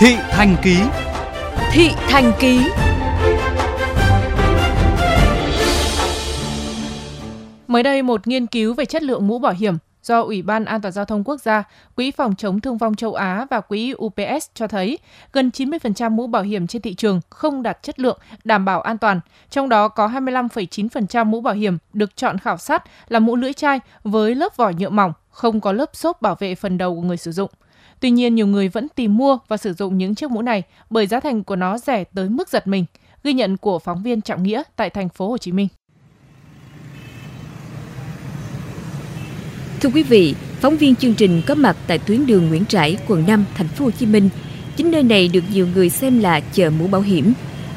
Thị Thành Ký Thị Thành Ký Mới đây, một nghiên cứu về chất lượng mũ bảo hiểm do Ủy ban An toàn Giao thông Quốc gia, Quỹ phòng chống thương vong châu Á và Quỹ UPS cho thấy gần 90% mũ bảo hiểm trên thị trường không đạt chất lượng, đảm bảo an toàn. Trong đó có 25,9% mũ bảo hiểm được chọn khảo sát là mũ lưỡi chai với lớp vỏ nhựa mỏng, không có lớp xốp bảo vệ phần đầu của người sử dụng. Tuy nhiên, nhiều người vẫn tìm mua và sử dụng những chiếc mũ này bởi giá thành của nó rẻ tới mức giật mình. Ghi nhận của phóng viên Trọng Nghĩa tại thành phố Hồ Chí Minh. Thưa quý vị, phóng viên chương trình có mặt tại tuyến đường Nguyễn Trãi, quận 5, thành phố Hồ Chí Minh. Chính nơi này được nhiều người xem là chợ mũ bảo hiểm.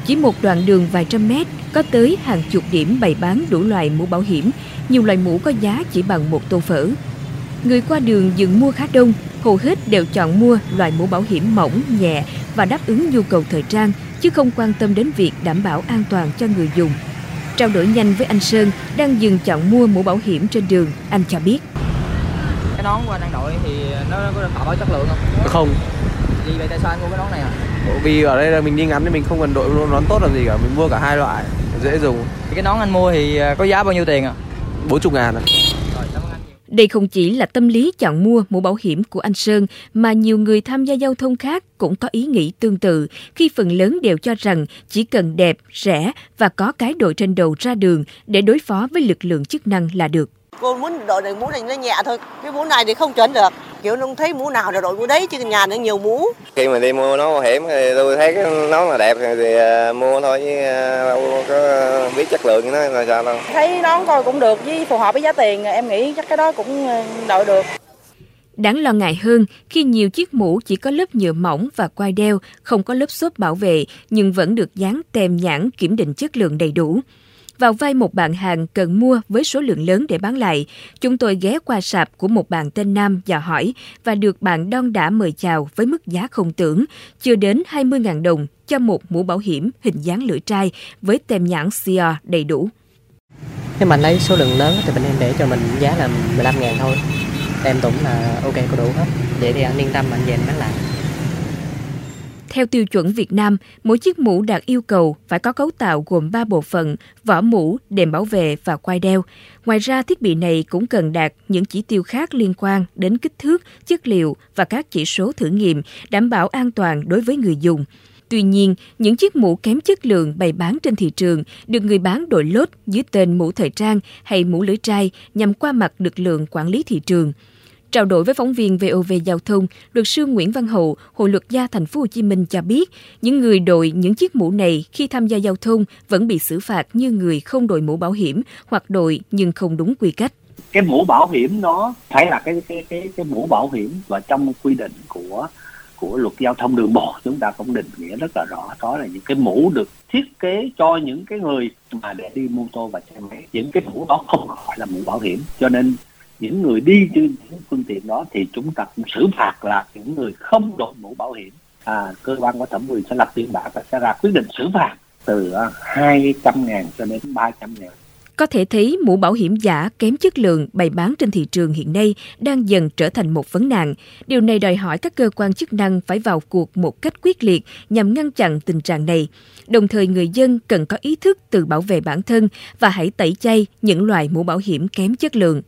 Chỉ một đoạn đường vài trăm mét có tới hàng chục điểm bày bán đủ loại mũ bảo hiểm, nhiều loại mũ có giá chỉ bằng một tô phở. Người qua đường dừng mua khá đông, hầu hết đều chọn mua loại mũ bảo hiểm mỏng, nhẹ và đáp ứng nhu cầu thời trang, chứ không quan tâm đến việc đảm bảo an toàn cho người dùng. Trao đổi nhanh với anh Sơn, đang dừng chọn mua mũ bảo hiểm trên đường, anh cho biết cái nón của anh đang đội thì nó có đảm bảo chất lượng không? Không. Vì vậy tại sao anh mua cái nón này à? Vì ở đây là mình đi ngắn thì mình không cần đội nón tốt làm gì cả, mình mua cả hai loại, dễ dùng. Thì cái nón anh mua thì à, có giá bao nhiêu tiền ạ? À? 40 ngàn ạ. Đây không chỉ là tâm lý chọn mua mũ bảo hiểm của anh Sơn, mà nhiều người tham gia giao thông khác cũng có ý nghĩ tương tự khi phần lớn đều cho rằng chỉ cần đẹp, rẻ và có cái đội trên đầu ra đường để đối phó với lực lượng chức năng là được. Cô muốn đội này mũ này nó nhẹ thôi cái mũ này thì không chuẩn được kiểu nó thấy mũ nào là đội mũ đấy chứ nhà nó nhiều mũ. Khi mà đi mua nón bảo hiểm thì tôi thấy cái nón là đẹp thì uh, mua thôi chứ uh, đâu có biết chất lượng nó là sao đâu. Thấy nón coi cũng được với phù hợp với giá tiền em nghĩ chắc cái đó cũng đội được. Đáng lo ngại hơn khi nhiều chiếc mũ chỉ có lớp nhựa mỏng và quai đeo, không có lớp xốp bảo vệ nhưng vẫn được dán tem nhãn kiểm định chất lượng đầy đủ vào vai một bạn hàng cần mua với số lượng lớn để bán lại. Chúng tôi ghé qua sạp của một bạn tên Nam và hỏi và được bạn đon đã mời chào với mức giá không tưởng, chưa đến 20.000 đồng cho một mũ bảo hiểm hình dáng lưỡi trai với tem nhãn CR đầy đủ. Nếu mà lấy số lượng lớn thì mình em để cho mình giá là 15 ngàn thôi. Tem cũng là ok có đủ hết. Vậy thì anh yên tâm anh về anh bán lại. Theo tiêu chuẩn Việt Nam, mỗi chiếc mũ đạt yêu cầu phải có cấu tạo gồm 3 bộ phận, vỏ mũ, đệm bảo vệ và quai đeo. Ngoài ra, thiết bị này cũng cần đạt những chỉ tiêu khác liên quan đến kích thước, chất liệu và các chỉ số thử nghiệm, đảm bảo an toàn đối với người dùng. Tuy nhiên, những chiếc mũ kém chất lượng bày bán trên thị trường được người bán đội lốt dưới tên mũ thời trang hay mũ lưỡi trai nhằm qua mặt lực lượng quản lý thị trường. Trao đổi với phóng viên VOV Giao thông, luật sư Nguyễn Văn Hậu, Hội luật gia Thành phố Hồ Chí Minh cho biết, những người đội những chiếc mũ này khi tham gia giao thông vẫn bị xử phạt như người không đội mũ bảo hiểm hoặc đội nhưng không đúng quy cách. Cái mũ bảo hiểm nó phải là cái cái cái cái mũ bảo hiểm và trong quy định của của luật giao thông đường bộ chúng ta cũng định nghĩa rất là rõ đó là những cái mũ được thiết kế cho những cái người mà để đi mô tô và xe máy những cái mũ đó không gọi là mũ bảo hiểm cho nên những người đi trên những phương tiện đó thì chúng ta cũng xử phạt là những người không đội mũ bảo hiểm à, cơ quan có thẩm quyền sẽ lập biên bản và sẽ ra quyết định xử phạt từ 200 à, ngàn cho đến 300 ngàn có thể thấy mũ bảo hiểm giả kém chất lượng bày bán trên thị trường hiện nay đang dần trở thành một vấn nạn. Điều này đòi hỏi các cơ quan chức năng phải vào cuộc một cách quyết liệt nhằm ngăn chặn tình trạng này. Đồng thời người dân cần có ý thức tự bảo vệ bản thân và hãy tẩy chay những loại mũ bảo hiểm kém chất lượng.